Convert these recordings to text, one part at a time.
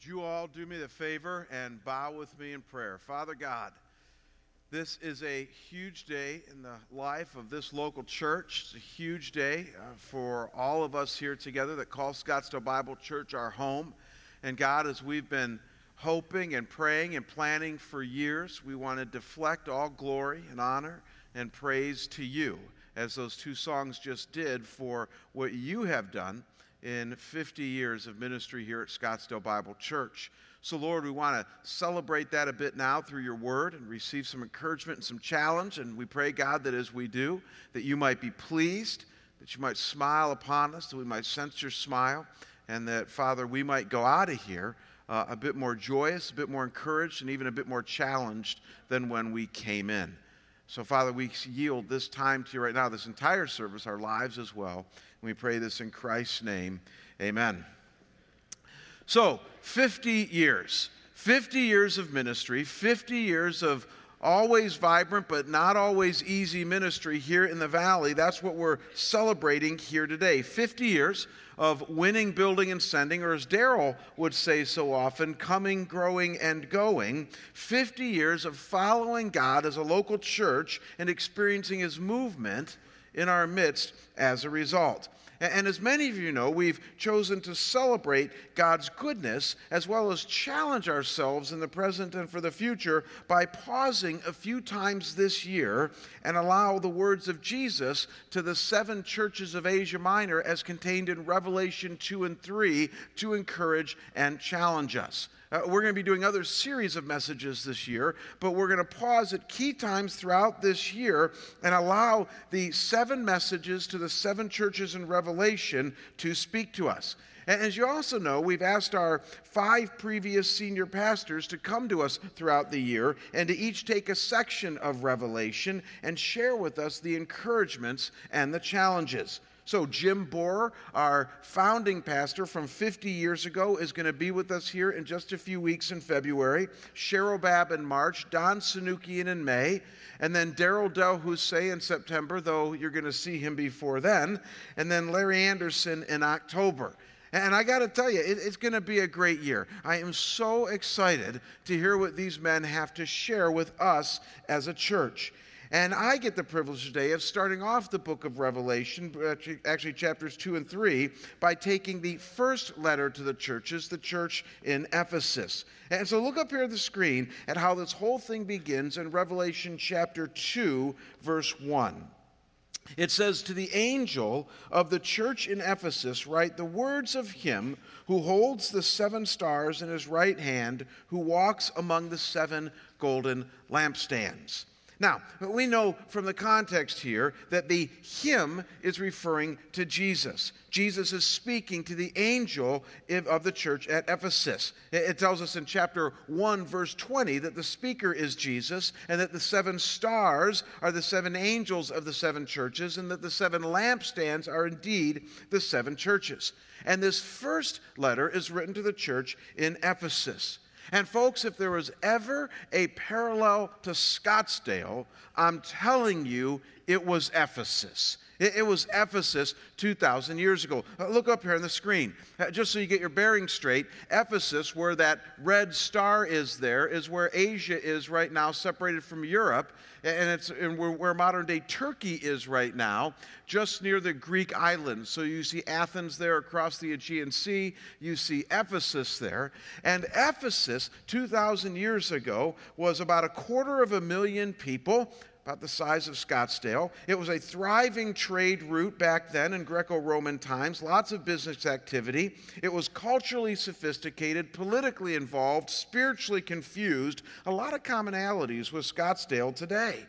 Would you all do me the favor and bow with me in prayer? Father God, this is a huge day in the life of this local church. It's a huge day uh, for all of us here together that call Scottsdale Bible Church our home. And God, as we've been hoping and praying and planning for years, we want to deflect all glory and honor and praise to you, as those two songs just did, for what you have done in 50 years of ministry here at Scottsdale Bible Church. So, Lord, we want to celebrate that a bit now through your word and receive some encouragement and some challenge. And we pray, God, that as we do, that you might be pleased, that you might smile upon us, that we might sense your smile, and that, Father, we might go out of here uh, a bit more joyous, a bit more encouraged, and even a bit more challenged than when we came in. So, Father, we yield this time to you right now, this entire service, our lives as well. We pray this in Christ's name. Amen. So, 50 years. 50 years of ministry, 50 years of always vibrant but not always easy ministry here in the valley. That's what we're celebrating here today. 50 years of winning, building, and sending, or as Darryl would say so often, coming, growing, and going. 50 years of following God as a local church and experiencing his movement in our midst as a result. And as many of you know, we've chosen to celebrate God's goodness as well as challenge ourselves in the present and for the future by pausing a few times this year and allow the words of Jesus to the seven churches of Asia Minor as contained in Revelation 2 and 3 to encourage and challenge us. Uh, we're going to be doing other series of messages this year, but we're going to pause at key times throughout this year and allow the seven messages to the seven churches in Revelation to speak to us. And as you also know, we've asked our five previous senior pastors to come to us throughout the year and to each take a section of Revelation and share with us the encouragements and the challenges. So, Jim Borer, our founding pastor from 50 years ago, is going to be with us here in just a few weeks in February. Sherrill Babb in March, Don Sunukjian in May, and then Darryl DelHousaye in September, though you're going to see him before then, and then Larry Anderson in October. And I got to tell you, it, it's going to be a great year. I am so excited to hear what these men have to share with us as a church. And I get the privilege today of starting off the book of Revelation, actually chapters 2 and 3, by taking the first letter to the churches, the church in Ephesus. And so look up here at the screen at how this whole thing begins in Revelation chapter 2, verse 1. It says, To the angel of the church in Ephesus, write the words of him who holds the seven stars in his right hand, who walks among the seven golden lampstands. Now, we know from the context here that the him is referring to Jesus. Jesus is speaking to the angel of the church at Ephesus. It tells us in chapter 1, verse 20, that the speaker is Jesus, and that the seven stars are the seven angels of the seven churches, and that the seven lampstands are indeed the seven churches. And this first letter is written to the church in Ephesus. And, folks, if there was ever a parallel to Scottsdale, I'm telling you, it was Ephesus. It, was Ephesus 2,000 years ago. Uh, look up here on the screen. Uh, just so you get your bearings straight, Ephesus, where that red star is there, is where Asia is right now, separated from Europe. And it's and where, where modern day Turkey is right now, just near the Greek islands. So you see Athens there across the Aegean Sea. You see Ephesus there. And Ephesus, 2,000 years ago, was about a quarter of a million people about the size of Scottsdale. It was a thriving trade route back then in Greco Roman times, lots of business activity. It was culturally sophisticated, politically involved, spiritually confused, a lot of commonalities with Scottsdale today.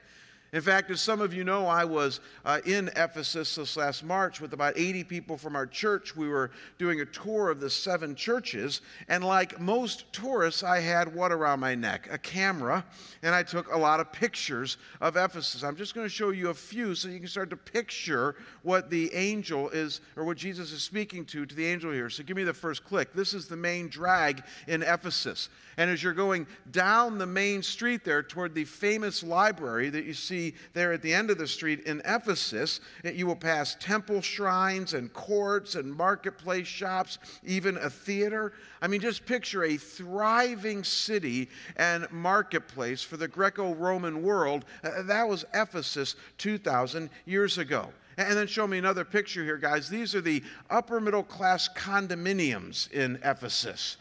In fact, as some of you know, I was uh, in Ephesus this last March with about 80 people from our church. We were doing a tour of the seven churches, and like most tourists, I had what around my neck? A camera, and I took a lot of pictures of Ephesus. I'm just going to show you a few so you can start to picture what the angel is, or what Jesus is speaking to, to the angel here. So give me the first click. This is the main drag in Ephesus. And as you're going down the main street there toward the famous library that you see there at the end of the street in Ephesus. You will pass temple shrines and courts and marketplace shops, even a theater. I mean, just picture a thriving city and marketplace for the Greco Roman world. Uh, that was Ephesus 2,000 years ago. And then show me another picture here, guys. These are the upper middle class condominiums in Ephesus.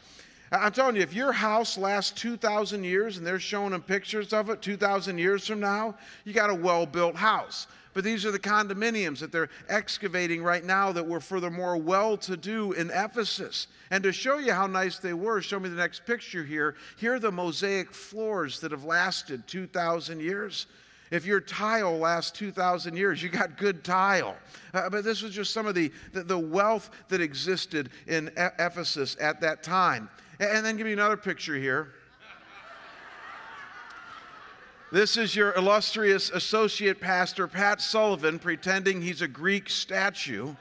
I'm telling you, if your house lasts 2,000 years and they're showing them pictures of it 2,000 years from now, you got a well built house. But these are the condominiums that they're excavating right now that were for the more well to do in Ephesus. And to show you how nice they were, show me the next picture here. Here are the mosaic floors that have lasted 2,000 years. If your tile lasts 2,000 years, you got good tile. Uh, but this was just some of the, the, the wealth that existed in e- Ephesus at that time. And then give me another picture here. This is your illustrious associate pastor, Pat Sullivan, pretending he's a Greek statue.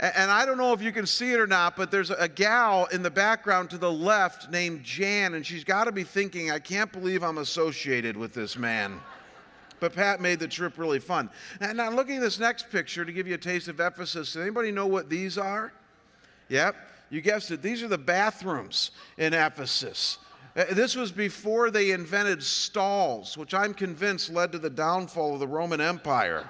And I don't know if you can see it or not, but there's a gal in the background to the left named Jan, and she's got to be thinking, I can't believe I'm associated with this man. But Pat made the trip really fun. And now, looking at this next picture to give you a taste of Ephesus, does anybody know what these are? Yep, you guessed it. These are the bathrooms in Ephesus. Uh, this was before they invented stalls, which I'm convinced led to the downfall of the Roman Empire.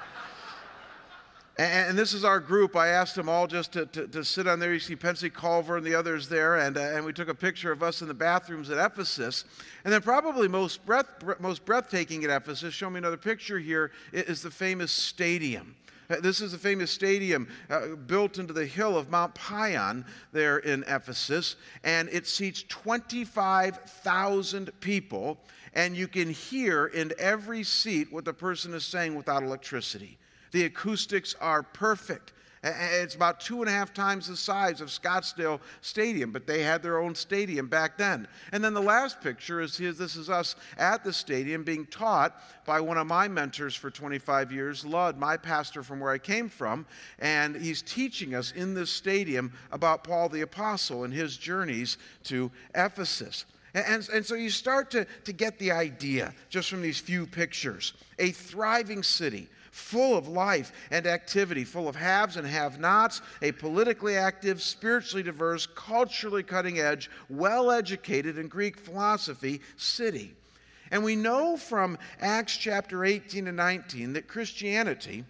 And, this is our group. I asked them all just to, to, to sit on there. You see Pensy Culver and the others there, and, uh, and we took a picture of us in the bathrooms at Ephesus. And then, probably most, breath, most breathtaking at Ephesus, show me another picture here, is the famous stadium. Uh, this is a famous stadium uh, built into the hill of Mount Pion there in Ephesus, and it seats 25,000 people, and you can hear in every seat what the person is saying without electricity. The acoustics are perfect. It's about two and a half times the size of Scottsdale Stadium, but they had their own stadium back then. And then the last picture is here, this is us at the stadium being taught by one of my mentors for 25 years, Lud, my pastor from where I came from. And he's teaching us in this stadium about Paul the Apostle and his journeys to Ephesus. And, and, so you start to, to get the idea just from these few pictures. A thriving city full of life and activity, full of haves and have nots, a politically active, spiritually diverse, culturally cutting edge, well educated in Greek philosophy city. And we know from Acts chapter 18 and 19 that Christianity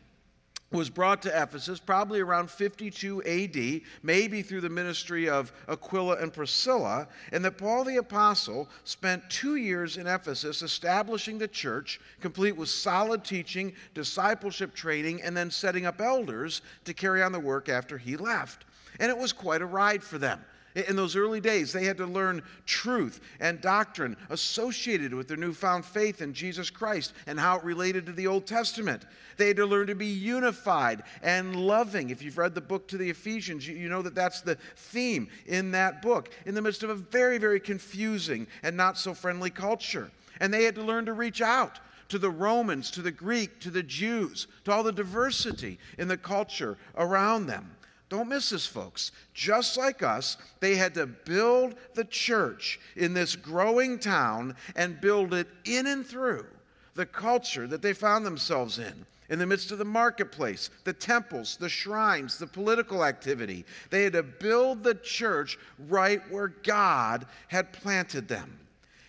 was brought to Ephesus probably around 52 AD, maybe through the ministry of Aquila and Priscilla, and that Paul the Apostle spent two years in Ephesus establishing the church, complete with solid teaching, discipleship training, and then setting up elders to carry on the work after he left. And it was quite a ride for them. In those early days, they had to learn truth and doctrine associated with their newfound faith in Jesus Christ and how it related to the Old Testament. They had to learn to be unified and loving. If you've read the book to the Ephesians, you know that that's the theme in that book, in the midst of a very, very confusing and not so friendly culture. And they had to learn to reach out to the Romans, to the Greek, to the Jews, to all the diversity in the culture around them. Don't miss this, folks. Just like us, they had to build the church in this growing town and build it in and through the culture that they found themselves in. In the midst of the marketplace, the temples, the shrines, the political activity, they had to build the church right where God had planted them.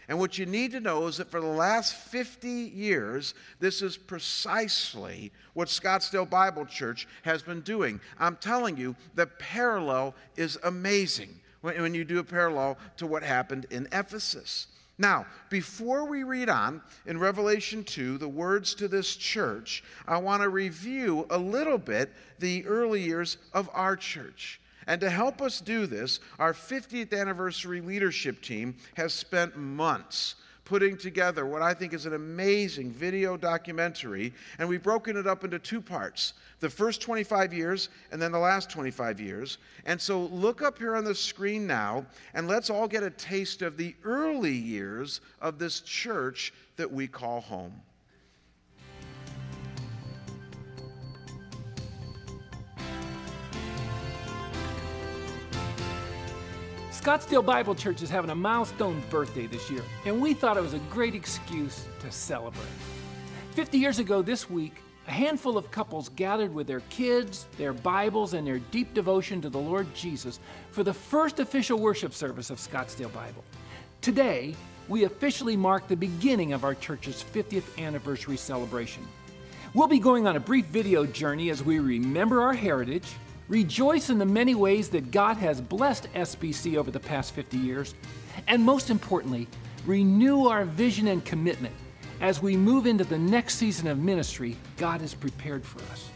And what you need to know is that for the last 50 years, this is precisely what Scottsdale Bible Church has been doing. I'm telling you, the parallel is amazing when, you do a parallel to what happened in Ephesus. Now, before we read on in Revelation 2, the words to this church, I want to review a little bit the early years of our church. And to help us do this, our 50th anniversary leadership team has spent months putting together what I think is an amazing video documentary, and we've broken it up into two parts the first 25 years and then the last 25 years. And so look up here on the screen now, and let's all get a taste of the early years of this church that we call home. Scottsdale Bible Church is having a milestone birthday this year, and we thought it was a great excuse to celebrate. 50 years ago this week, a handful of couples gathered with their kids, their Bibles, and their deep devotion to the Lord Jesus for the first official worship service of Scottsdale Bible. Today, we officially mark the beginning of our church's 50th anniversary celebration. We'll be going on a brief video journey as we remember our heritage, rejoice in the many ways that God has blessed SBC over the past 50 years, and most importantly, renew our vision and commitment as we move into the next season of ministry God has prepared for us.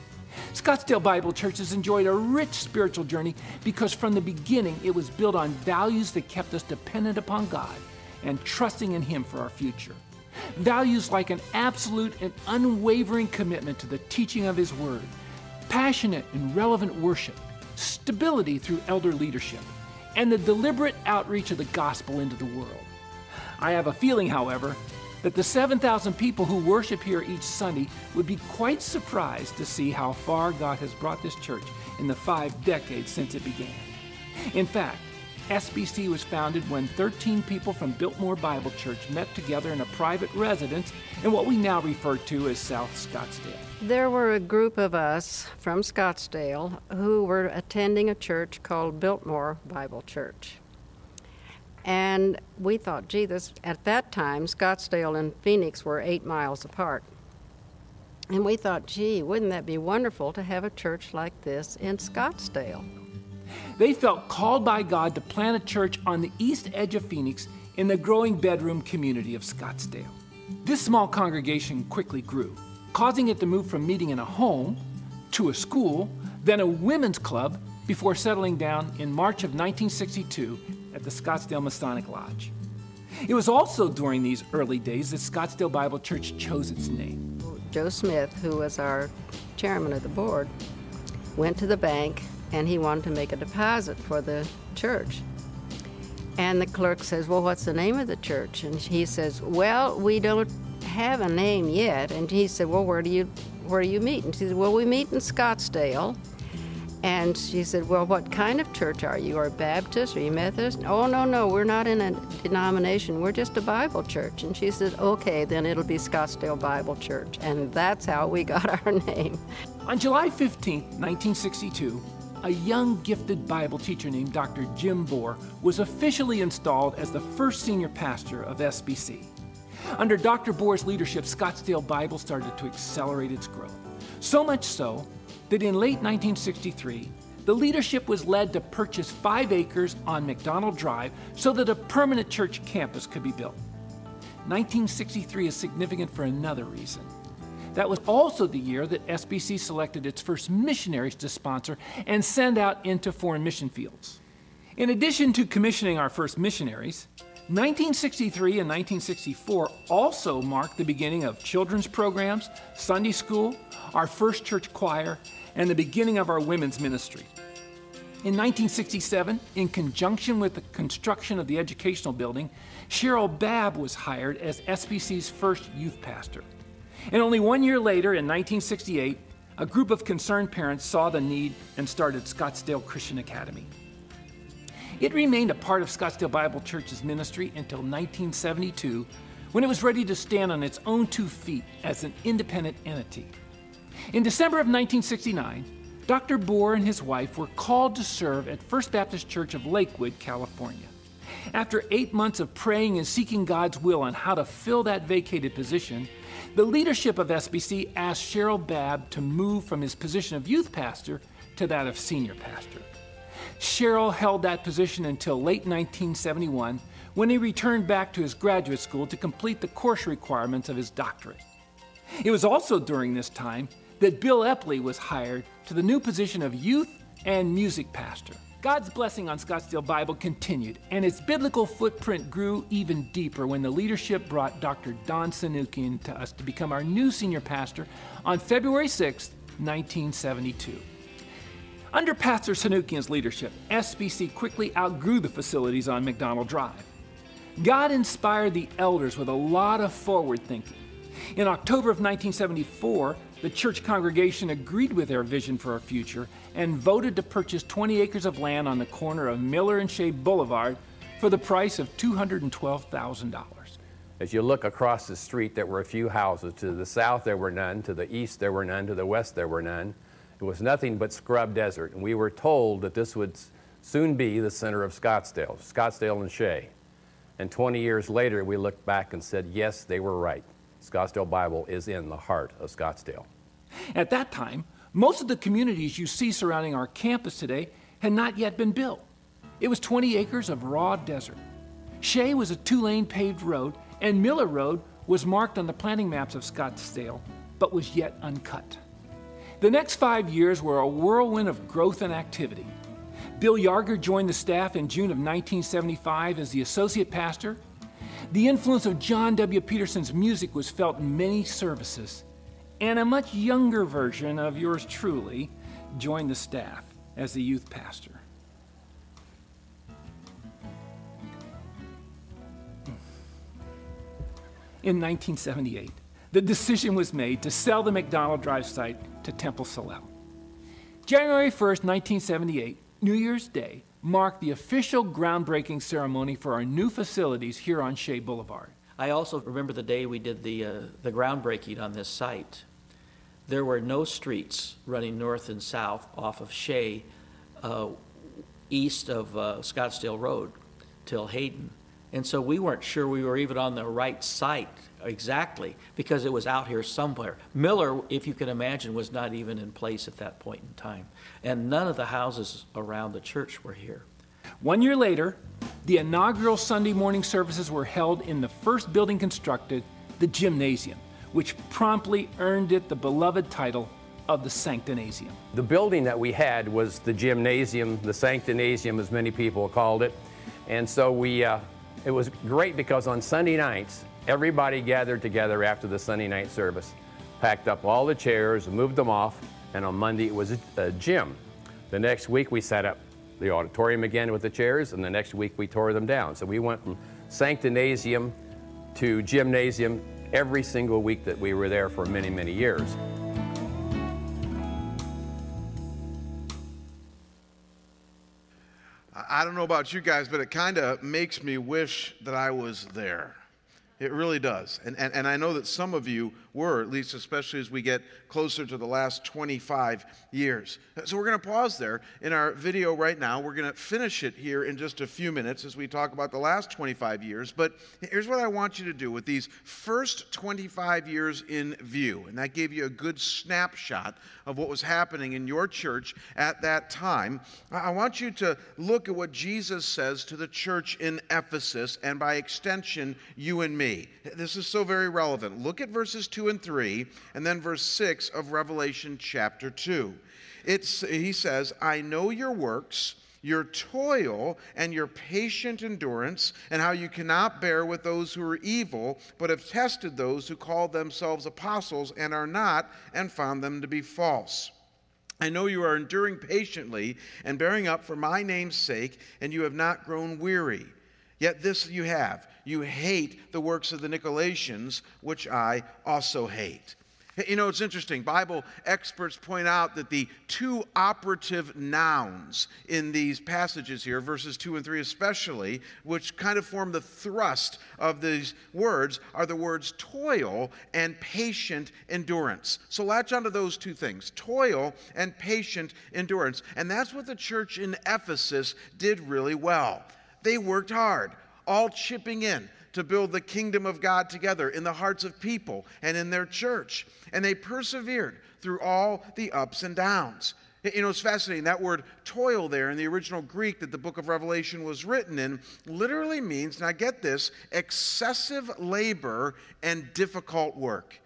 Scottsdale Bible Church has enjoyed a rich spiritual journey because from the beginning it was built on values that kept us dependent upon God and trusting in Him for our future. Values like an absolute and unwavering commitment to the teaching of His Word, passionate and relevant worship, stability through elder leadership, and the deliberate outreach of the gospel into the world. I have a feeling, however, that the 7,000 people who worship here each Sunday would be quite surprised to see how far God has brought this church in the five decades since it began. In fact, SBC was founded when 13 people from Biltmore Bible Church met together in a private residence in what we now refer to as South Scottsdale. There were a group of us from Scottsdale who were attending a church called Biltmore Bible Church. And we thought, gee, this, at that time, Scottsdale and Phoenix were eight miles apart. And we thought, gee, wouldn't that be wonderful to have a church like this in Scottsdale? They felt called by God to plant a church on the east edge of Phoenix in the growing bedroom community of Scottsdale. This small congregation quickly grew, causing it to move from meeting in a home to a school, then a women's club, before settling down in March of 1962 at the Scottsdale Masonic Lodge. It was also during these early days that Scottsdale Bible Church chose its name. Joe Smith, who was our chairman of the board, went to the bank and he wanted to make a deposit for the church. And the clerk says, Well, what's the name of the church? And he says, Well, we don't have a name yet. And he said, Well, where do you where do you meet? And she said, Well, we meet in Scottsdale. And she said, Well, what kind of church are you? Are you Baptist? Are you Methodist? Oh, no, no, we're not in a denomination. We're just a Bible church. And she said, Okay, then it'll be Scottsdale Bible Church. And that's how we got our name. On July 15, 1962, a young gifted Bible teacher named Dr. Jim Bohr was officially installed as the first senior pastor of SBC. Under Dr. Bohr's leadership, Scottsdale Bible started to accelerate its growth. So much so that in late 1963, the leadership was led to purchase five acres on McDonald Drive so that a permanent church campus could be built. 1963 is significant for another reason. That was also the year that SBC selected its first missionaries to sponsor and send out into foreign mission fields. In addition to commissioning our first missionaries, 1963 and 1964 also marked the beginning of children's programs, Sunday school, our first church choir, and the beginning of our women's ministry. In 1967, in conjunction with the construction of the educational building, Sherrill Babb was hired as SBC's first youth pastor. And only one year later, in 1968, a group of concerned parents saw the need and started Scottsdale Christian Academy. It remained a part of Scottsdale Bible Church's ministry until 1972, when it was ready to stand on its own two feet as an independent entity. In December of 1969, Dr. Bohr and his wife were called to serve at First Baptist Church of Lakewood, California. After eight months of praying and seeking God's will on how to fill that vacated position, the leadership of SBC asked Sherrill Babb to move from his position of youth pastor to that of senior pastor. Sherrill held that position until late 1971 when he returned back to his graduate school to complete the course requirements of his doctorate. It was also during this time that Bill Epley was hired to the new position of youth and music pastor. God's blessing on Scottsdale Bible continued, and its biblical footprint grew even deeper when the leadership brought Dr. Don Sunukjian to us to become our new senior pastor on February 6, 1972. Under Pastor Sunukjian's leadership, SBC quickly outgrew the facilities on McDonald Drive. God inspired the elders with a lot of forward thinking. In October of 1974, the church congregation agreed with their vision for our future and voted to purchase 20 acres of land on the corner of Miller and Shea Boulevard for the price of $212,000. As you look across the street, there were a few houses. To the south, there were none. To the east, there were none. To the west, there were none. It was nothing but scrub desert. And we were told that this would soon be the center of Scottsdale, Scottsdale and Shea. And 20 years later, we looked back and said, yes, they were right. Scottsdale Bible is in the heart of Scottsdale. At that time, most of the communities you see surrounding our campus today had not yet been built. It was 20 acres of raw desert. Shea was a two lane paved road, and Miller Road was marked on the planning maps of Scottsdale, but was yet uncut. The next five years were a whirlwind of growth and activity. Bill Yarger joined the staff in June of 1975 as the associate pastor. The influence of John W. Peterson's music was felt in many services, and a much younger version of yours truly joined the staff as the youth pastor. In 1978, the decision was made to sell the McDonald Drive site to Temple Solel. January 1st, 1978, New Year's Day, marked the official groundbreaking ceremony for our new facilities here on Shea Boulevard. I also remember the day we did the, uh, the groundbreaking on this site. There were no streets running north and south off of Shea, uh, east of uh, Scottsdale Road till Hayden. And so we weren't sure we were even on the right site exactly because it was out here somewhere. Miller, if you can imagine, was not even in place at that point in time. And none of the houses around the church were here. One year later, the inaugural Sunday morning services were held in the first building constructed, the gymnasium, which promptly earned it the beloved title of the Sanctinasium. The building that we had was the gymnasium, the Sanctinasium, as many people called it. And so we, uh, it was great because on Sunday nights, everybody gathered together after the Sunday night service, packed up all the chairs, moved them off, and on Monday it was a, a gym. The next week we set up the auditorium again with the chairs, and the next week we tore them down. So we went from sanctinasium to gymnasium every single week that we were there for many, many years. I don't know about you guys, but it kind of makes me wish that I was there. It really does. And, and, and I know that some of you were, at least especially as we get closer to the last 25 years. So we're going to pause there in our video right now. We're going to finish it here in just a few minutes as we talk about the last 25 years. But here's what I want you to do with these first 25 years in view. And that gave you a good snapshot of what was happening in your church at that time. I want you to look at what Jesus says to the church in Ephesus and by extension, you and me. This is so very relevant. Look at verses 2 and 3, and then verse 6 of Revelation chapter 2. It's, he says, I know your works your toil and your patient endurance, and how you cannot bear with those who are evil, but have tested those who call themselves apostles and are not, and found them to be false. I know you are enduring patiently and bearing up for my name's sake, and you have not grown weary. Yet this you have you hate the works of the Nicolaitans, which I also hate. You know, it's interesting. Bible experts point out that the two operative nouns in these passages here, verses 2 and 3 especially, which kind of form the thrust of these words, are the words toil and patient endurance. So latch onto those two things toil and patient endurance. And that's what the church in Ephesus did really well. They worked hard all chipping in to build the kingdom of God together in the hearts of people and in their church. And they persevered through all the ups and downs. You know, it's fascinating. That word toil there in the original Greek that the book of Revelation was written in literally means, now get this, excessive labor and difficult work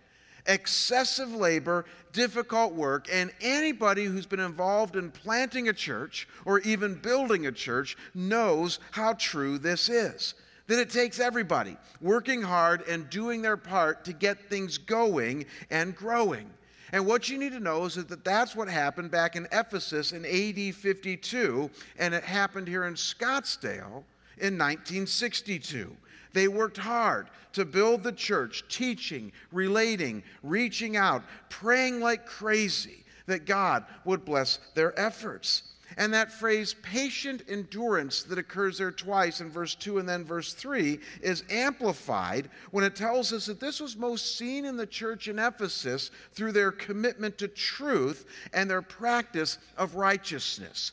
excessive labor, difficult work, and anybody who's been involved in planting a church or even building a church knows how true this is. That it takes everybody working hard and doing their part to get things going and growing. And what you need to know is that that's what happened back in Ephesus in AD 52, and it happened here in Scottsdale in 1962. They worked hard to build the church, teaching, relating, reaching out, praying like crazy that God would bless their efforts. And that phrase, patient endurance, that occurs there twice in verse 2 and then verse 3, is amplified when it tells us that this was most seen in the church in Ephesus through their commitment to truth and their practice of righteousness.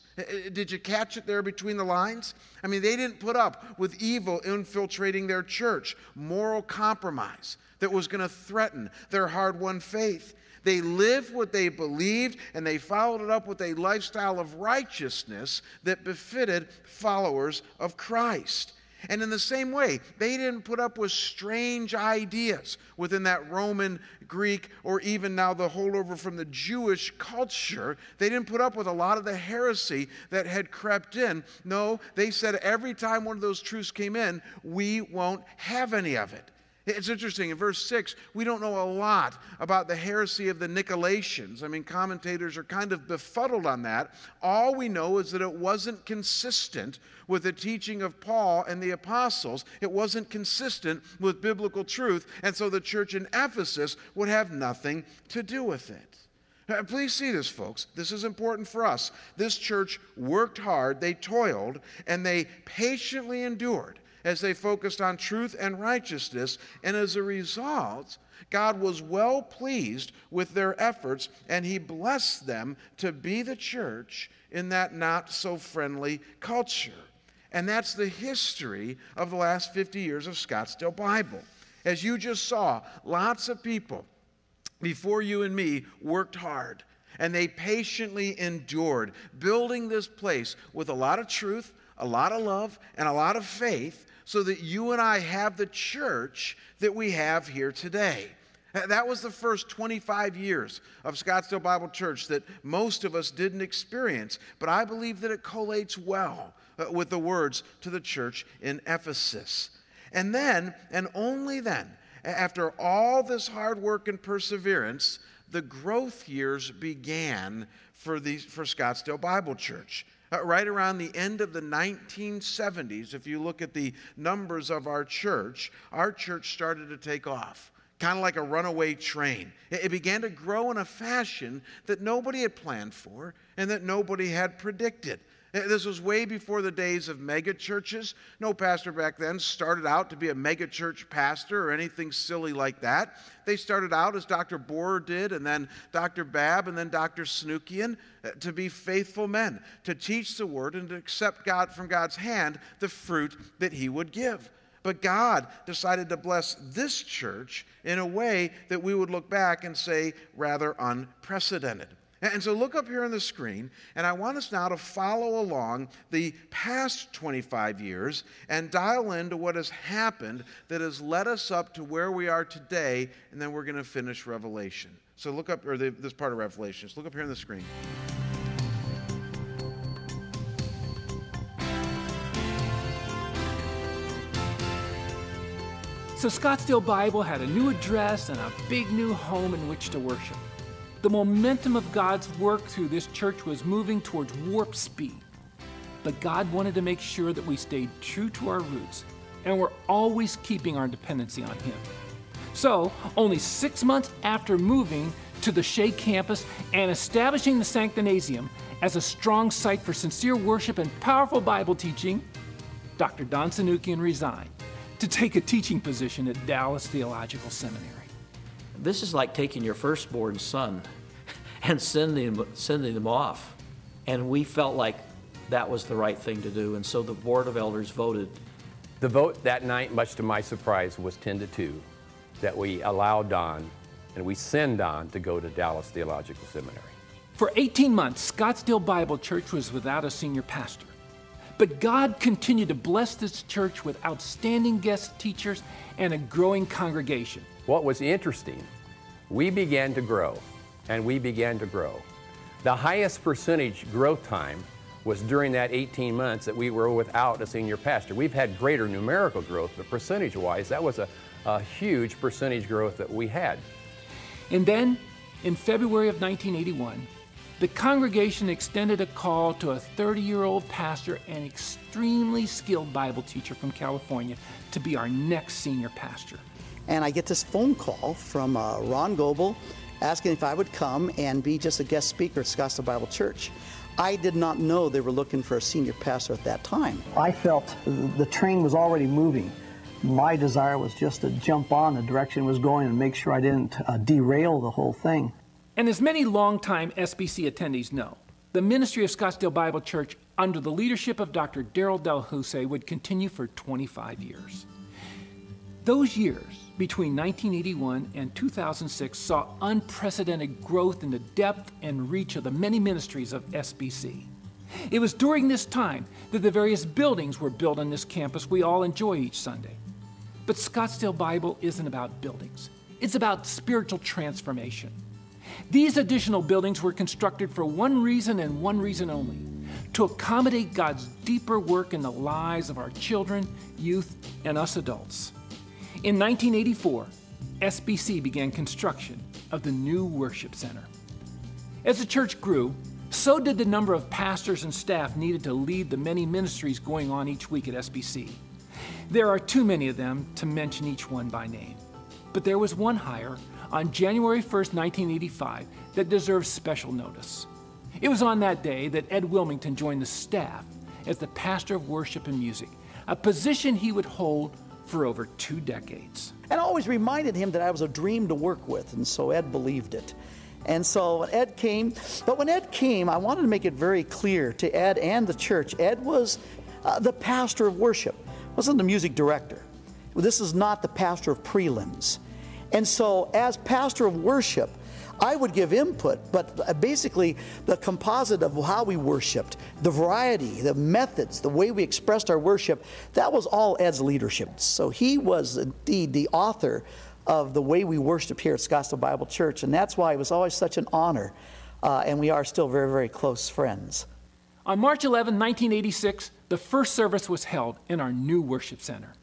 Did you catch it there between the lines? I mean, they didn't put up with evil infiltrating their church, moral compromise that was going to threaten their hard won faith. They lived what they believed and they followed it up with a lifestyle of righteousness that befitted followers of Christ. And in the same way, they didn't put up with strange ideas within that Roman, Greek, or even now the holdover from the Jewish culture. They didn't put up with a lot of the heresy that had crept in. No, they said every time one of those truths came in, we won't have any of it. It's interesting. In verse 6, we don't know a lot about the heresy of the Nicolaitans. I mean, commentators are kind of befuddled on that. All we know is that it wasn't consistent with the teaching of Paul and the apostles, it wasn't consistent with biblical truth. And so the church in Ephesus would have nothing to do with it. Uh, please see this, folks. This is important for us. This church worked hard, they toiled, and they patiently endured as they focused on truth and righteousness. And as a result, God was well pleased with their efforts and he blessed them to be the church in that not so friendly culture. And that's the history of the last 50 years of Scottsdale Bible. As you just saw, lots of people before you and me worked hard and they patiently endured, building this place with a lot of truth, a lot of love, and a lot of faith so that you and I have the church that we have here today. That was the first 25 years of Scottsdale Bible Church that most of us didn't experience, but I believe that it collates well uh, with the words to the church in Ephesus. And then, and only then, after all this hard work and perseverance, the growth years began for, the, for Scottsdale Bible Church. Uh, right around the end of the 1970s, if you look at the numbers of our church, our church started to take off kind of like a runaway train. It began to grow in a fashion that nobody had planned for and that nobody had predicted. Uh, this was way before the days of mega churches. No pastor back then started out to be a mega church pastor or anything silly like that. They started out as Dr. Borer did, and then Dr. Babb, and then Dr. Sunukjian, uh, to be faithful men, to teach the word and to accept God from God's hand the fruit that He would give. But God decided to bless this church in a way that we would look back and say rather unprecedented. And so look up here on the screen, and I want us now to follow along the past 25 years and dial into what has happened that has led us up to where we are today, and then we're going to finish Revelation. So look up, or the, this part of Revelation. So look up here on the screen. So Scottsdale Bible had a new address and a big new home in which to worship. The momentum of God's work through this church was moving towards warp speed. But God wanted to make sure that we stayed true to our roots and were always keeping our dependency on Him. So, only six months after moving to the Shea campus and establishing the Sanctinasium as a strong site for sincere worship and powerful Bible teaching, Dr. Don Sunukjian resigned to take a teaching position at Dallas Theological Seminary. This is like taking your firstborn son and sending, sending them off. And we felt like that was the right thing to do. And so the Board of Elders voted. The vote that night, much to my surprise, was 10 to 2 that we allow Don and we send Don to go to Dallas Theological Seminary. For 18 months, Scottsdale Bible Church was without a senior pastor. But God continued to bless this church with outstanding guest teachers and a growing congregation. What was interesting, we began to grow and we began to grow. The highest percentage growth time was during that 18 months that we were without a senior pastor. We've had greater numerical growth, but percentage wise, that was a, a huge percentage growth that we had. And then, in February of 1981, the congregation extended a call to a 30 year old pastor and extremely skilled Bible teacher from California to be our next senior pastor and I get this phone call from uh, Ron Goebel asking if I would come and be just a guest speaker at Scottsdale Bible Church. I did not know they were looking for a senior pastor at that time. I felt the train was already moving. My desire was just to jump on the direction it was going and make sure I didn't uh, derail the whole thing. And as many longtime SBC attendees know, the ministry of Scottsdale Bible Church, under the leadership of Dr. Darryl DelHousaye, would continue for 25 years. Those years, between 1981 and 2006, saw unprecedented growth in the depth and reach of the many ministries of SBC. It was during this time that the various buildings were built on this campus we all enjoy each Sunday. But Scottsdale Bible isn't about buildings, it's about spiritual transformation. These additional buildings were constructed for one reason and one reason only to accommodate God's deeper work in the lives of our children, youth, and us adults. In 1984, SBC began construction of the new worship center. As the church grew, so did the number of pastors and staff needed to lead the many ministries going on each week at SBC. There are too many of them to mention each one by name. But there was one hire on January 1st, 1985, that deserves special notice. It was on that day that Ed Wilmington joined the staff as the pastor of worship and music, a position he would hold for over two decades. And I always reminded him that I was a dream to work with, and so Ed believed it. And so Ed came, but when Ed came, I wanted to make it very clear to Ed and the church Ed was uh, the pastor of worship, wasn't the music director. This is not the pastor of prelims. And so, as pastor of worship, I would give input, but basically the composite of how we worshiped, the variety, the methods, the way we expressed our worship, that was all Ed's leadership. So he was indeed the author of the way we worship here at Scottsdale Bible Church, and that's why it was always such an honor, uh, and we are still very, very close friends. On March 11, 1986, the first service was held in our new worship center.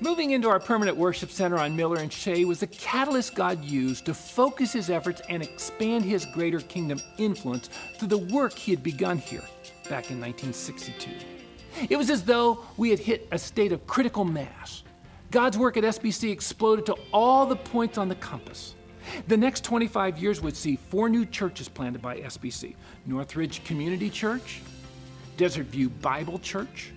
Moving into our permanent worship center on Miller and Shea was the catalyst God used to focus his efforts and expand his greater kingdom influence through the work he had begun here back in 1962. It was as though we had hit a state of critical mass. God's work at SBC exploded to all the points on the compass. The next 25 years would see four new churches planted by SBC Northridge Community Church, Desert View Bible Church,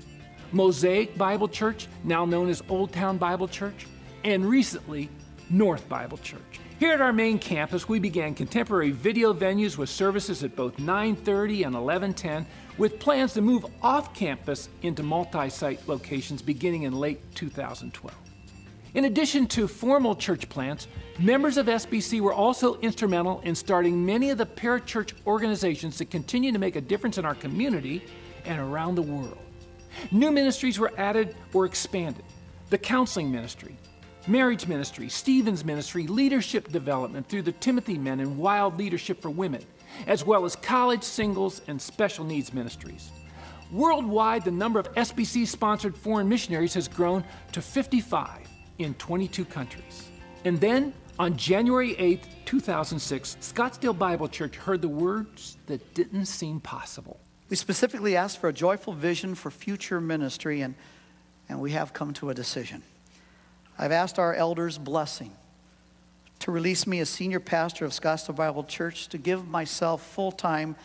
Mosaic Bible Church, now known as Old Town Bible Church, and recently, North Bible Church. Here at our main campus, we began contemporary video venues with services at both 9:30 and 11:10 with plans to move off campus into multi-site locations beginning in late 2012. In addition to formal church plants, members of SBC were also instrumental in starting many of the parachurch organizations that continue to make a difference in our community and around the world. New ministries were added or expanded the counseling ministry, marriage ministry, Stephen's ministry, leadership development through the Timothy Men and Wild Leadership for Women, as well as college, singles, and special needs ministries. Worldwide, the number of SBC sponsored foreign missionaries has grown to 55 in 22 countries. And then, on January 8, 2006, Scottsdale Bible Church heard the words that didn't seem possible. We specifically asked for a joyful vision for future ministry, and, and we have come to a decision. I've asked our elders' blessing to release me as senior pastor of Scottsdale Bible Church, to give myself full time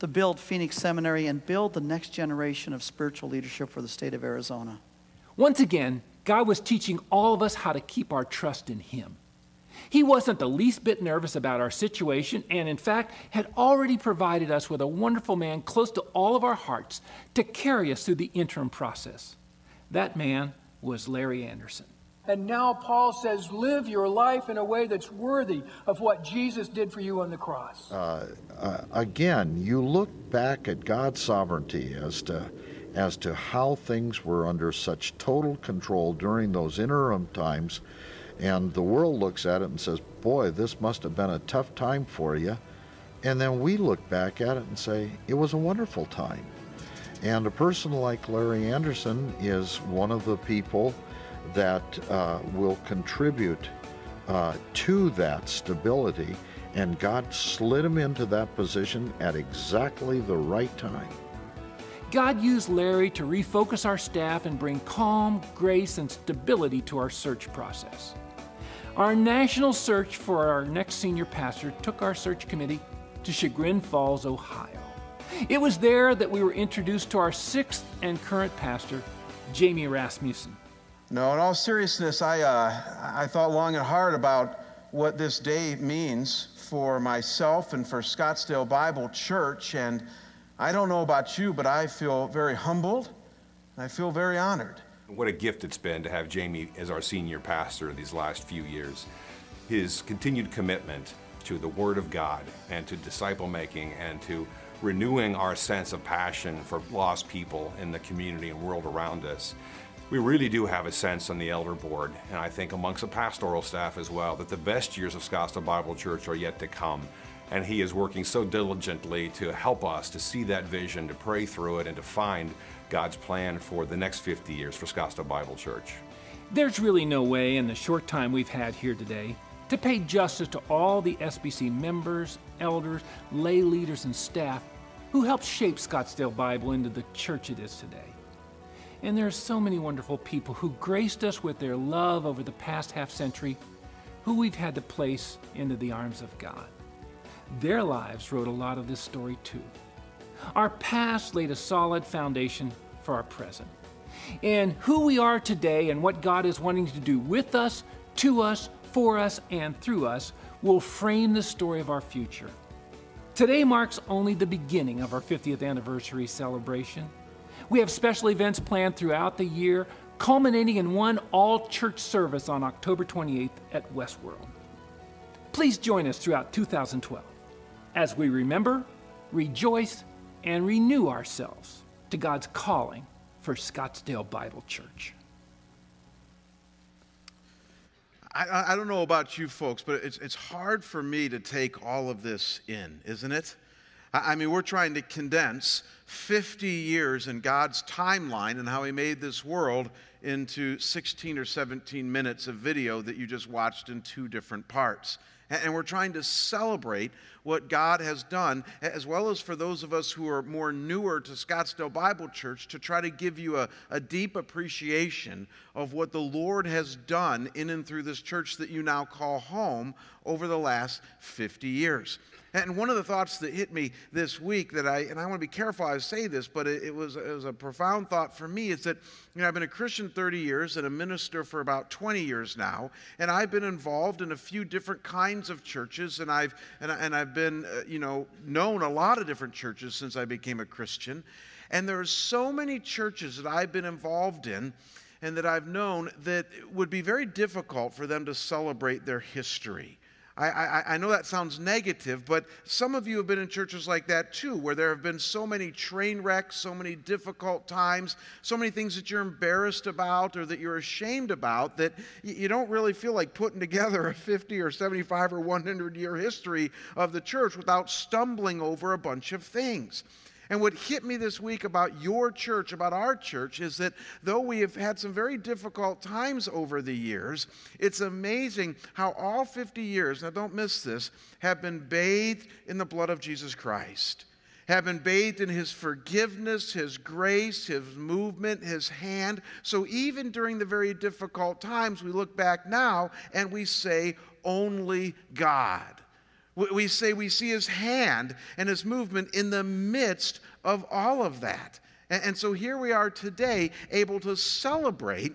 to build Phoenix Seminary and build the next generation of spiritual leadership for the state of Arizona. Once again, God was teaching all of us how to keep our trust in Him. He wasn't the least bit nervous about our situation, and in fact, had already provided us with a wonderful man close to all of our hearts to carry us through the interim process. That man was Larry Anderson. And now Paul says, live your life in a way that's worthy of what Jesus did for you on the cross. Uh, uh, again, you look back at God's sovereignty as to as to how things were under such total control during those interim times and the world looks at it and says, Boy, this must have been a tough time for you. And then we look back at it and say, It was a wonderful time. And a person like Larry Anderson is one of the people that uh, will contribute uh, to that stability. And God slid him into that position at exactly the right time. God used Larry to refocus our staff and bring calm, grace, and stability to our search process. Our national search for our next senior pastor took our search committee to Chagrin Falls, Ohio. It was there that we were introduced to our sixth and current pastor, Jamie Rasmussen. No, in all seriousness, I, uh, I thought long and hard about what this day means for myself and for Scottsdale Bible Church. And I don't know about you, but I feel very humbled and I feel very honored. What a gift it's been to have Jamie as our senior pastor these last few years. His continued commitment to the Word of God and to disciple making and to renewing our sense of passion for lost people in the community and world around us we really do have a sense on the elder board, and I think amongst the pastoral staff as well, that the best years of Scottsdale Bible Church are yet to come. And he is working so diligently to help us to see that vision, to pray through it, and to find God's plan for the next 50 years for Scottsdale Bible Church. There's really no way in the short time we've had here today to pay justice to all the SBC members, elders, lay leaders, and staff who helped shape Scottsdale Bible into the church it is today. And there are so many wonderful people who graced us with their love over the past half century, who we've had to place into the arms of God. Their lives wrote a lot of this story too. Our past laid a solid foundation for our present. And who we are today and what God is wanting to do with us, to us, for us, and through us will frame the story of our future. Today marks only the beginning of our 50th anniversary celebration. We have special events planned throughout the year, culminating in one all church service on October 28th at Westworld. Please join us throughout 2012 as we remember, rejoice, and renew ourselves to God's calling for Scottsdale Bible Church. I, I, don't know about you folks, but it's, it's hard for me to take all of this in, isn't it? I mean, we're trying to condense 50 years in God's timeline and how He made this world into 16 or 17 minutes of video that you just watched in two different parts. And we're trying to celebrate what God has done, as well as for those of us who are more newer to Scottsdale Bible Church, to try to give you a, a deep appreciation of what the Lord has done in and through this church that you now call home over the last 50 years. And one of the thoughts that hit me this week that I, and I want to be careful I say this, but it, it, was, it was a profound thought for me, is that, you know, I've been a Christian 30 years and a minister for about 20 years now, and I've been involved in a few different kinds of churches, and I've, and, I, and I've been, uh, you know, known a lot of different churches since I became a Christian. And there are so many churches that I've been involved in and that I've known that would be very difficult for them to celebrate their history. I, I, I, know that sounds negative, but some of you have been in churches like that too, where there have been so many train wrecks, so many difficult times, so many things that you're embarrassed about or that you're ashamed about that you don't really feel like putting together a 50 or 75 or 100 year history of the church without stumbling over a bunch of things. And what hit me this week about your church, about our church, is that though we have had some very difficult times over the years, it's amazing how all 50 years, now don't miss this, have been bathed in the blood of Jesus Christ have been bathed in his forgiveness, his grace, his movement, his hand. So even during the very difficult times, we look back now and we say, only God. We say we see his hand and his movement in the midst of all of that. And so here we are today, able to celebrate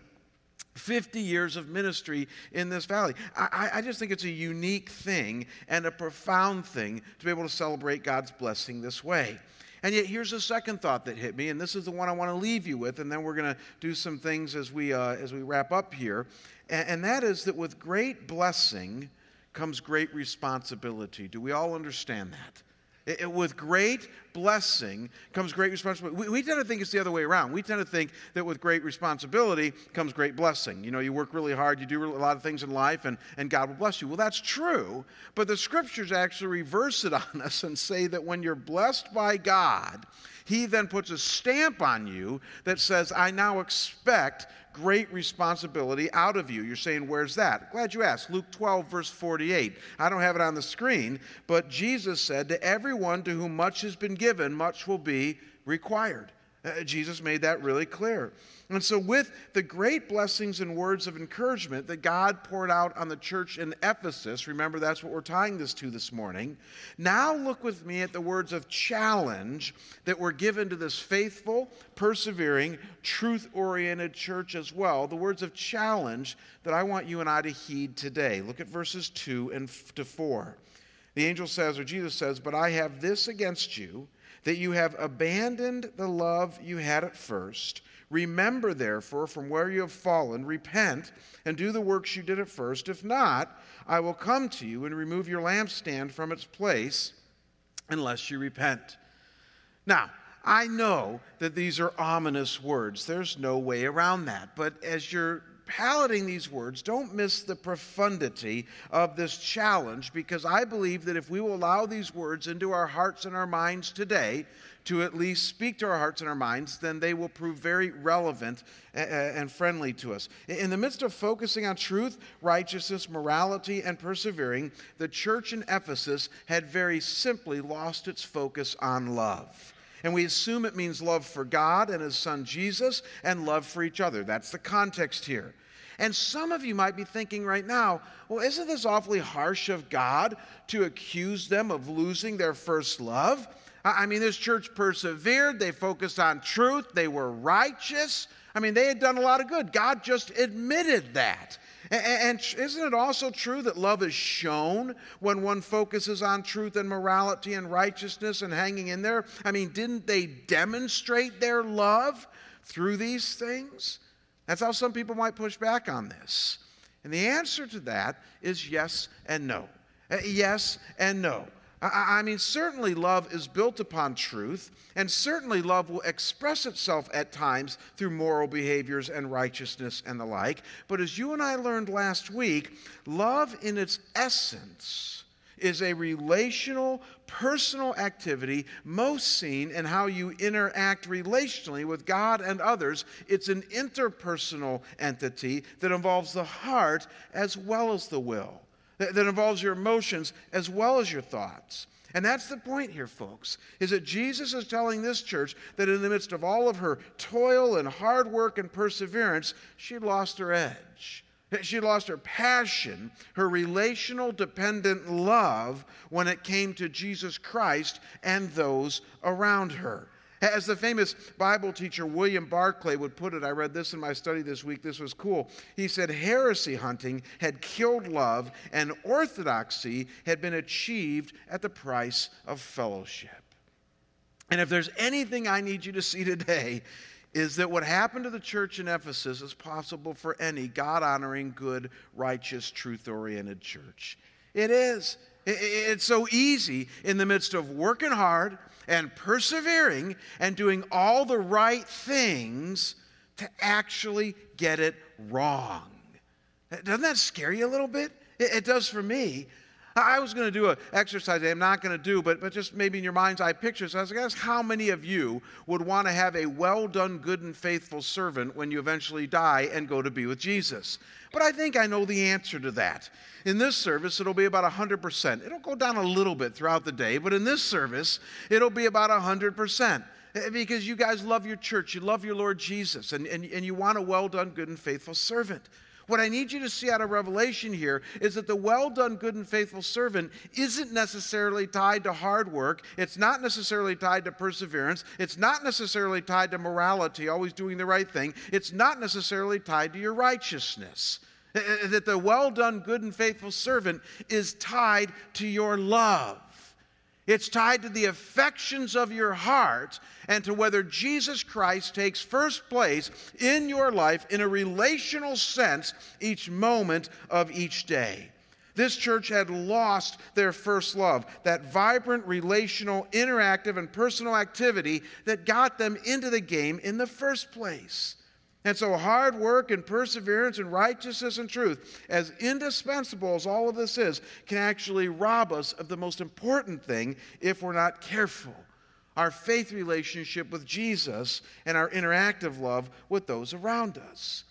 50 years of ministry in this valley. I, I, just think it's a unique thing and a profound thing to be able to celebrate God's blessing this way. And yet, here's a second thought that hit me, and this is the one I want to leave you with, and then we're going to do some things as we, uh, as we wrap up here. And, and that is that with great blessing, comes great responsibility. Do we all understand that? It, it, with great blessing comes great responsibility. We, we, tend to think it's the other way around. We tend to think that with great responsibility comes great blessing. You know, you work really hard, you do a lot of things in life, and, and God will bless you. Well, that's true, but the scriptures actually reverse it on us and say that when you're blessed by God, He then puts a stamp on you that says, I now expect great responsibility out of you. You're saying, where's that? Glad you asked. Luke 12, verse 48. I don't have it on the screen, but Jesus said, To everyone to whom much has been given, much will be required. Uh, Jesus made that really clear. And so, with the great blessings and words of encouragement that God poured out on the church in Ephesus, remember that's what we're tying this to this morning. Now, look with me at the words of challenge that were given to this faithful, persevering, truth oriented church as well. The words of challenge that I want you and I to heed today. Look at verses 2 and to 4. The angel says, or Jesus says, But I have this against you that you have abandoned the love you had at first. Remember, therefore, from where you have fallen, repent and do the works you did at first. If not, I will come to you and remove your lampstand from its place unless you repent. Now, I know that these are ominous words. There's no way around that. But as you're palating these words, don't miss the profundity of this challenge because I believe that if we will allow these words into our hearts and our minds today, to at least speak to our hearts and our minds, then they will prove very relevant and friendly to us. In the midst of focusing on truth, righteousness, morality, and persevering, the church in Ephesus had very simply lost its focus on love. And we assume it means love for God and His Son Jesus and love for each other. That's the context here. And some of you might be thinking right now, well, isn't this awfully harsh of God to accuse them of losing their first love? I mean, this church persevered, they focused on truth, they were righteous. I mean, they had done a lot of good. God just admitted that. And isn't it also true that love is shown when one focuses on truth and morality and righteousness and hanging in there? I mean, didn't they demonstrate their love through these things? That's how some people might push back on this. And the answer to that is yes and no. Uh, yes and no. I mean, certainly love is built upon truth, and certainly love will express itself at times through moral behaviors and righteousness and the like. But as you and I learned last week, love in its essence is a relational, personal activity most seen in how you interact relationally with God and others. It's an interpersonal entity that involves the heart as well as the will that, that involves your emotions as well as your thoughts. And that's the point here, folks, is that Jesus is telling this church that in the midst of all of her toil and hard work and perseverance, she lost her edge. She lost her passion, her relational dependent love when it came to Jesus Christ and those around her. As the famous Bible teacher William Barclay would put it, I read this in my study this week. This was cool. He said, Heresy hunting had killed love, and orthodoxy had been achieved at the price of fellowship. And if there's anything I need you to see today, is that what happened to the church in Ephesus is possible for any God honoring, good, righteous, truth oriented church. It is. It's so easy in the midst of working hard and persevering and doing all the right things to actually get it wrong. Doesn't that scare you a little bit? It, does for me. I was going to do an exercise I'm not going to do, but, but just maybe in your mind's eye pictures. I was to ask how many of you would want to have a well done, good, and faithful servant when you eventually die and go to be with Jesus? But I think I know the answer to that. In this service, it'll be about 100%. It'll go down a little bit throughout the day, but in this service, it'll be about 100% eh, because you guys love your church, you love your Lord Jesus, and, and, and you want a well done, good, and faithful servant. What I need you to see out of Revelation here is that the well done, good, and faithful servant isn't necessarily tied to hard work. It's not necessarily tied to perseverance. It's not necessarily tied to morality, always doing the right thing. It's not necessarily tied to your righteousness. Uh, uh, that the well done, good, and faithful servant is tied to your love. It's tied to the affections of your heart and to whether Jesus Christ takes first place in your life in a relational sense each moment of each day. This church had lost their first love, that vibrant, relational, interactive, and personal activity that got them into the game in the first place. And so, hard work and perseverance and righteousness and truth, as indispensable as all of this is, can actually rob us of the most important thing if we're not careful our faith relationship with Jesus and our interactive love with those around us.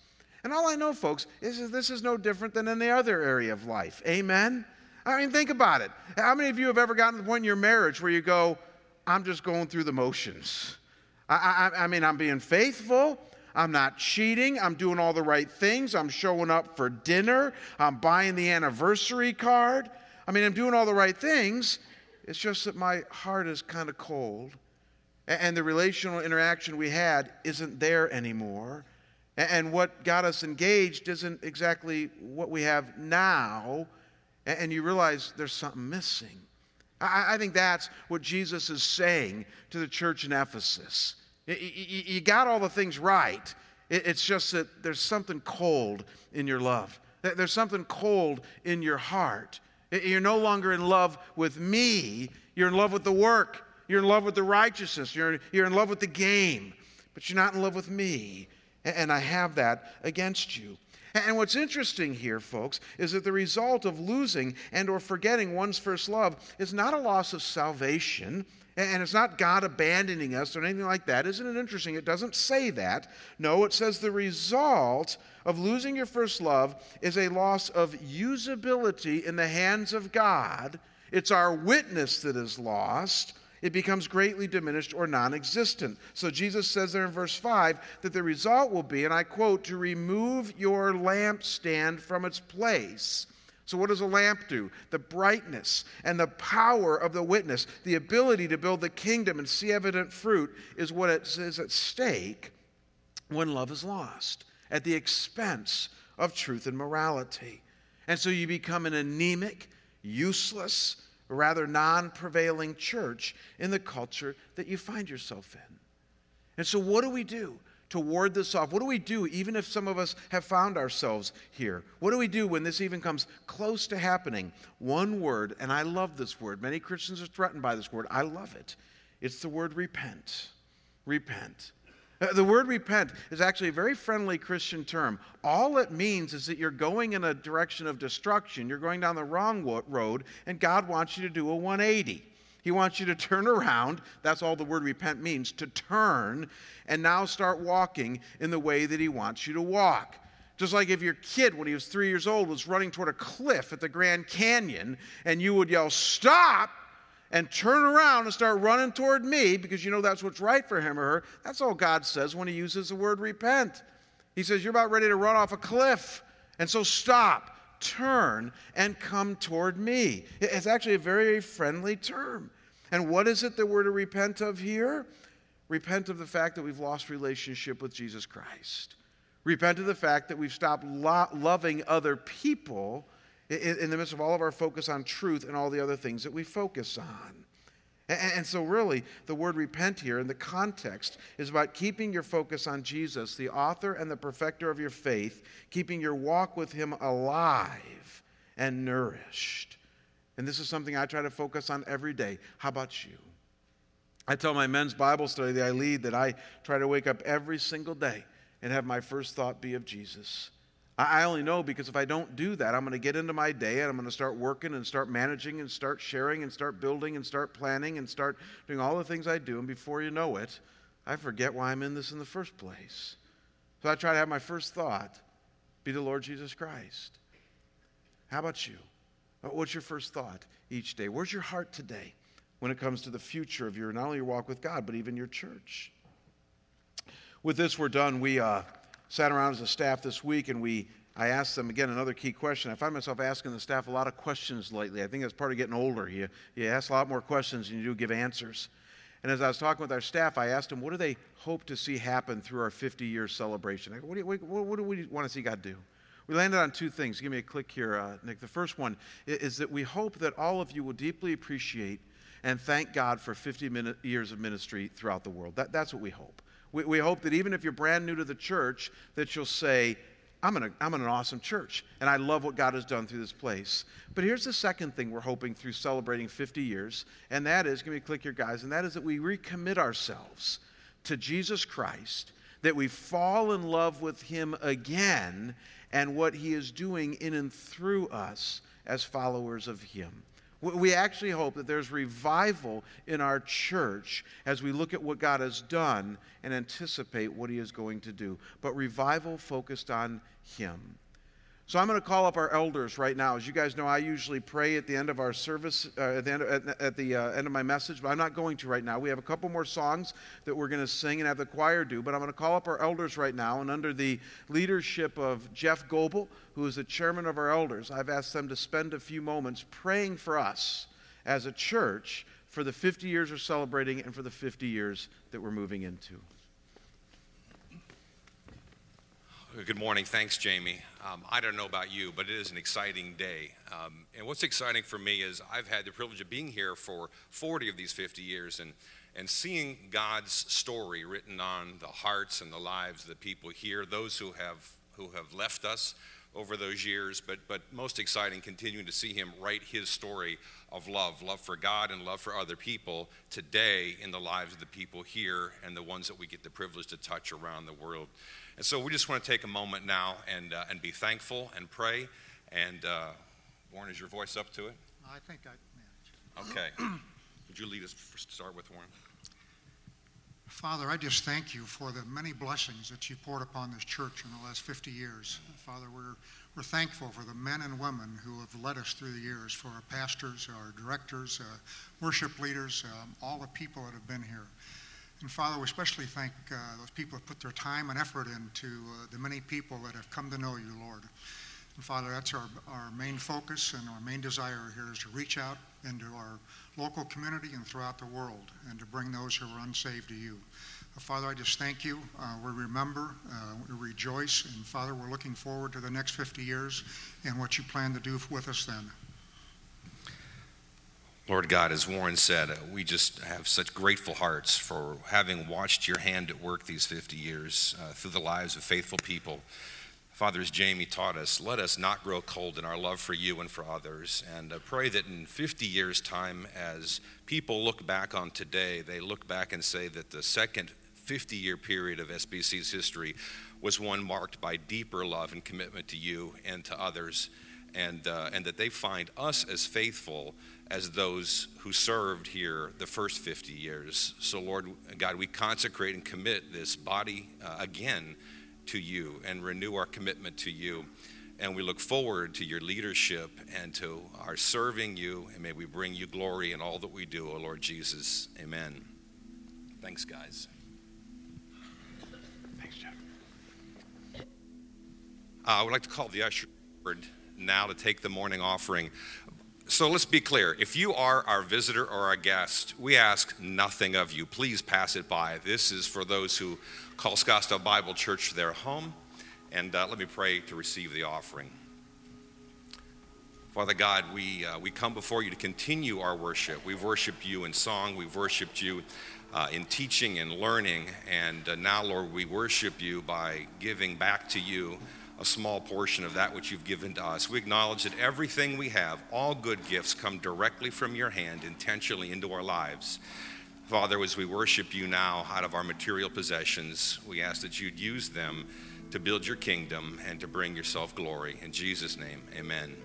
And all I know, folks, is this is no different than any other area of life. Amen? I mean, think about it. How many of you have ever gotten to the point in your marriage where you go, I'm just going through the motions? I, I, I mean, I'm being faithful. I'm not cheating. I'm doing all the right things. I'm showing up for dinner. I'm buying the anniversary card. I mean, I'm doing all the right things. It's just that my heart is kind of cold. And the relational interaction we had isn't there anymore. And what got us engaged isn't exactly what we have now. And you realize there's something missing. I think that's what Jesus is saying to the church in Ephesus. You got all the things right. It's just that there's something cold in your love. There's something cold in your heart. You're no longer in love with me. You're in love with the work. You're in love with the righteousness. You're, you're in love with the game. But you're not in love with me. And I have that against you. And what's interesting here, folks, is that the result of losing and or forgetting one's first love is not a loss of salvation, and it's not God abandoning us or anything like that. Isn't it interesting? It doesn't say that. No, it says the result of losing your first love is a loss of usability in the hands of God. It's our witness that is lost. It becomes greatly diminished or non existent. So Jesus says there in verse 5 that the result will be, and I quote, to remove your lampstand from its place so, what does a lamp do? The brightness and the power of the witness, the ability to build the kingdom and see evident fruit, is what is at stake when love is lost at the expense of truth and morality. And so you become an anemic, useless, rather non prevailing church in the culture that you find yourself in. And so, what do we do? to ward this off? What do we do, even if some of us have found ourselves here? What do we do when this even comes close to happening? One word, and I love this word. Many Christians are threatened by this word. I love it. It's the word repent. Repent. Uh, the word repent is actually a very friendly Christian term. All it means is that you're going in a direction of destruction. You're going down the wrong road, and God wants you to do a 180. He wants you to turn around. That's all the word repent means to turn and now start walking in the way that He wants you to walk. Just like if your kid, when he was three years old, was running toward a cliff at the Grand Canyon, and you would yell, Stop! And turn around and start running toward me because you know that's what's right for him or her. That's all God says when He uses the word repent. He says, You're about ready to run off a cliff, and so stop turn and come toward me. It's actually a very friendly term. And what is it that we're to repent of here? Repent of the fact that we've lost relationship with Jesus Christ. Repent of the fact that we've stopped lo- loving other people in, in the midst of all of our focus on truth and all the other things that we focus on. And, so, really, the word repent here in the context is about keeping your focus on Jesus, the author and the perfecter of your faith, keeping your walk with Him alive and nourished. And this is something I try to focus on every day. How about you? I tell my men's Bible study that I lead that I try to wake up every single day and have my first thought be of Jesus. I only know because if I don't do that, I'm going to get into my day and I'm going to start working and start managing and start sharing and start building and start planning and start doing all the things I do. And before you know it, I forget why I'm in this in the first place. So I try to have my first thought be the Lord Jesus Christ. How about you? What's your first thought each day? Where's your heart today when it comes to the future of your, not only your walk with God, but even your church? With this, we're done. We, uh, sat around as a staff this week and we I asked them again another key question. I find myself asking the staff a lot of questions lately. I think that's part of getting older. You, you ask a lot more questions than you do give answers. And as I was talking with our staff, I asked them, what do they hope to see happen through our 50 year celebration? I Go, what, do you, what, what, do we want to see God do? We landed on two things. Give me a click here, uh, Nick. The first one is that we hope that all of you will deeply appreciate and thank God for 50 minute, years of ministry throughout the world. That, that's what we hope. We, we hope that even if you're brand new to the church, that you'll say, I'm in, a, I'm in an awesome church, and I love what God has done through this place. But here's the second thing we're hoping through celebrating 50 years, and that is, give me a click here, guys, and that is that we recommit ourselves to Jesus Christ, that we fall in love with Him again and what He is doing in and through us as followers of Him. We actually hope that there's revival in our church as we look at what God has done and anticipate what He is going to do. But revival focused on Him. So I'm going to call up our elders right now. As you guys know, I usually pray at the end of our service, uh, at the, end, at, at the uh, end of my message, but I'm not going to right now. We have a couple more songs that we're going to sing and have the choir do, but I'm going to call up our elders right now. And under the leadership of Jeff Goebel, who is the chairman of our elders, I've asked them to spend a few moments praying for us as a church for the 50 years we're celebrating and for the 50 years that we're moving into. Good morning. Thanks, Jamie. Um, I don't know about you, but it is an exciting day. Um, and what's exciting for me is I've had the privilege of being here for 40 of these 50 years and, and seeing God's story written on the hearts and the lives of the people here, those who have, who have left us over those years, but, but most exciting, continuing to see Him write His story of love love for God and love for other people today in the lives of the people here and the ones that we get the privilege to touch around the world. And so we just want to take a moment now and, uh, and be thankful and pray. And uh, Warren, is your voice up to it? I think I manage. Okay. Would you lead us start with Warren? Father, I just thank you for the many blessings that you poured upon this church in the last 50 years. Father, we're, we're thankful for the men and women who have led us through the years, for our pastors, our directors, uh, worship leaders, um, all the people that have been here. And Father, we especially thank uh, those people who put their time and effort into uh, the many people that have come to know you, Lord. And Father, that's our, our main focus and our main desire here is to reach out into our local community and throughout the world and to bring those who are unsaved to you. Uh, Father, I just thank you. Uh, we remember, uh, we rejoice, and Father, we're looking forward to the next 50 years and what you plan to do with us then. Lord God, as Warren said, uh, we just have such grateful hearts for having watched your hand at work these 50 years uh, through the lives of faithful people. Father, as Jamie taught us, let us not grow cold in our love for you and for others. And uh, pray that in 50 years' time, as people look back on today, they look back and say that the second 50 year period of SBC's history was one marked by deeper love and commitment to you and to others. And, uh, and that they find us as faithful as those who served here the first 50 years. So, Lord God, we consecrate and commit this body uh, again to you and renew our commitment to you. And we look forward to your leadership and to our serving you. And may we bring you glory in all that we do, O Lord Jesus. Amen. Thanks, guys. Thanks, Jeff. Uh, I would like to call the usher now to take the morning offering. So let's be clear. If you are our visitor or our guest, we ask nothing of you. Please pass it by. This is for those who call Scottsdale Bible Church their home. And uh, let me pray to receive the offering. Father God, we, uh, we come before you to continue our worship. We've worshiped you in song, we've worshiped you uh, in teaching and learning. And uh, now, Lord, we worship you by giving back to you a small portion of that which you've given to us. We acknowledge that everything we have, all good gifts, come directly from your hand intentionally into our lives. Father, as we worship you now out of our material possessions, we ask that you'd use them to build your kingdom and to bring yourself glory. In Jesus' name, amen.